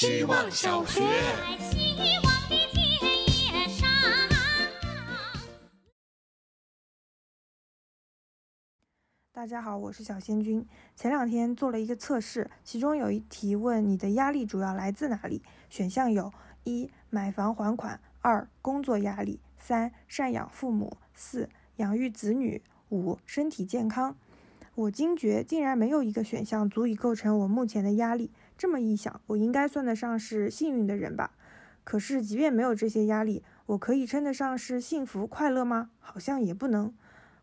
希望小学。大家好，我是小仙君。前两天做了一个测试，其中有一题问你的压力主要来自哪里？选项有：一、买房还款；二、工作压力；三、赡养父母；四、养育子女；五、身体健康。我惊觉，竟然没有一个选项足以构成我目前的压力。这么一想，我应该算得上是幸运的人吧？可是，即便没有这些压力，我可以称得上是幸福快乐吗？好像也不能。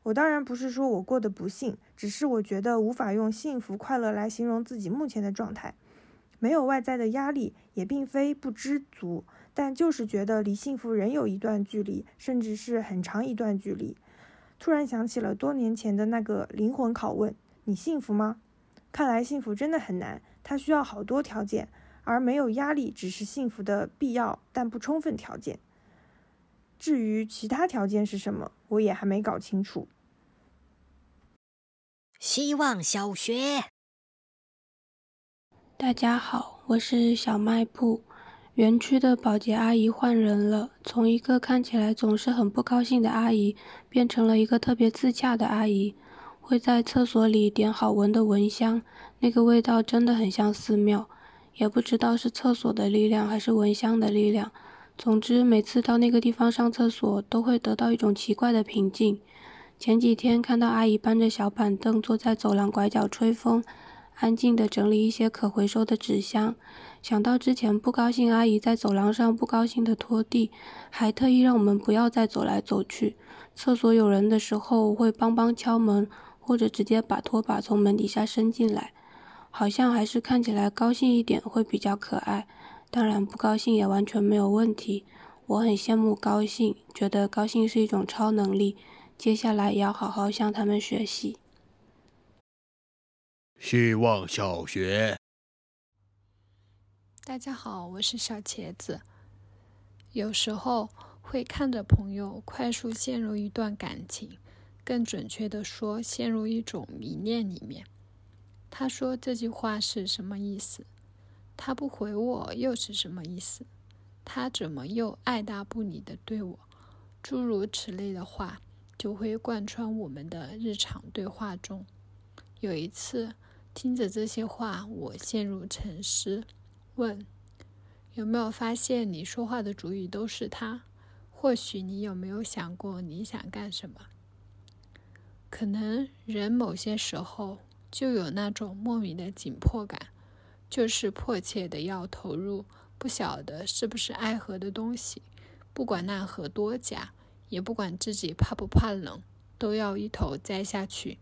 我当然不是说我过得不幸，只是我觉得无法用幸福快乐来形容自己目前的状态。没有外在的压力，也并非不知足，但就是觉得离幸福仍有一段距离，甚至是很长一段距离。突然想起了多年前的那个灵魂拷问：你幸福吗？看来幸福真的很难，它需要好多条件，而没有压力只是幸福的必要但不充分条件。至于其他条件是什么，我也还没搞清楚。希望小学，大家好，我是小卖部园区的保洁阿姨换人了，从一个看起来总是很不高兴的阿姨，变成了一个特别自洽的阿姨，会在厕所里点好闻的蚊香，那个味道真的很像寺庙，也不知道是厕所的力量还是蚊香的力量，总之每次到那个地方上厕所，都会得到一种奇怪的平静。前几天看到阿姨搬着小板凳坐在走廊拐角吹风，安静地整理一些可回收的纸箱。想到之前不高兴阿姨在走廊上不高兴地拖地，还特意让我们不要再走来走去。厕所有人的时候会帮帮敲门，或者直接把拖把从门底下伸进来。好像还是看起来高兴一点会比较可爱。当然不高兴也完全没有问题。我很羡慕高兴，觉得高兴是一种超能力。接下来要好好向他们学习。希望小学，大家好，我是小茄子。有时候会看着朋友快速陷入一段感情，更准确的说，陷入一种迷恋里面。他说这句话是什么意思？他不回我又是什么意思？他怎么又爱答不理的对我？诸如此类的话。就会贯穿我们的日常对话中。有一次，听着这些话，我陷入沉思，问：有没有发现你说话的主语都是他？或许你有没有想过你想干什么？可能人某些时候就有那种莫名的紧迫感，就是迫切的要投入，不晓得是不是爱河的东西，不管那河多假。也不管自己怕不怕冷，都要一头栽下去。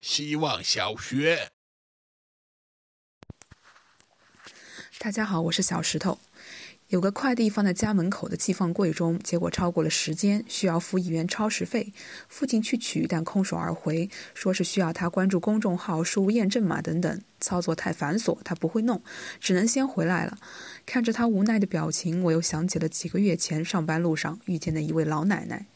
希望小学，大家好，我是小石头。有个快递放在家门口的寄放柜中，结果超过了时间，需要付一元超时费。父亲去取，但空手而回，说是需要他关注公众号、输入验证码等等，操作太繁琐，他不会弄，只能先回来了。看着他无奈的表情，我又想起了几个月前上班路上遇见的一位老奶奶。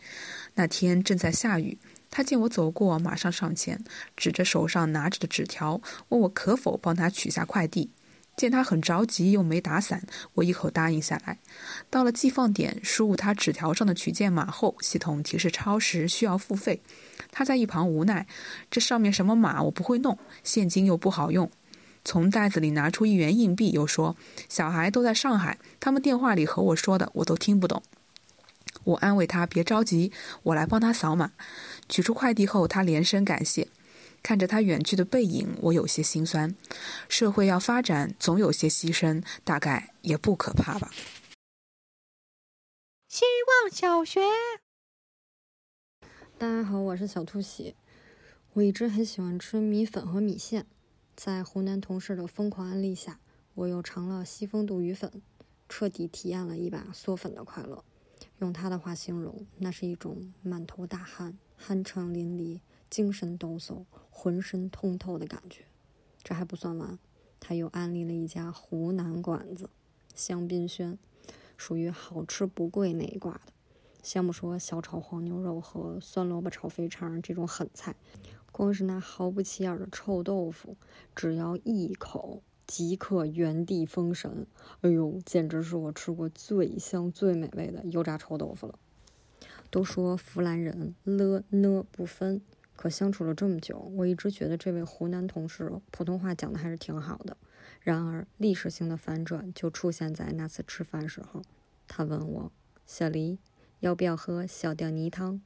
那天正在下雨，她见我走过，马上上前，指着手上拿着的纸条，问我可否帮她取下快递。见他很着急，又没打伞，我一口答应下来。到了寄放点，输入他纸条上的取件码后，系统提示超时需要付费。他在一旁无奈：“这上面什么码我不会弄，现金又不好用。”从袋子里拿出一元硬币，又说：“小孩都在上海，他们电话里和我说的我都听不懂。”我安慰他：“别着急，我来帮他扫码。”取出快递后，他连声感谢。看着他远去的背影，我有些心酸。社会要发展，总有些牺牲，大概也不可怕吧。希望小学，大家好，我是小兔喜。我一直很喜欢吃米粉和米线，在湖南同事的疯狂安利下，我又尝了西风肚鱼粉，彻底体验了一把嗦粉的快乐。用他的话形容，那是一种满头大汗、酣畅淋漓。精神抖擞、浑身通透的感觉，这还不算完，他又安利了一家湖南馆子——香槟轩，属于好吃不贵那一挂的。先不说小炒黄牛肉和酸萝卜炒肥肠这种狠菜，光是那毫不起眼的臭豆腐，只要一口即刻原地封神。哎呦，简直是我吃过最香、最美味的油炸臭豆腐了。都说湖南人了呢不分，可相处了这么久，我一直觉得这位湖南同事普通话讲的还是挺好的。然而，历史性的反转就出现在那次吃饭时候，他问我：“小黎，要不要喝小吊泥汤？”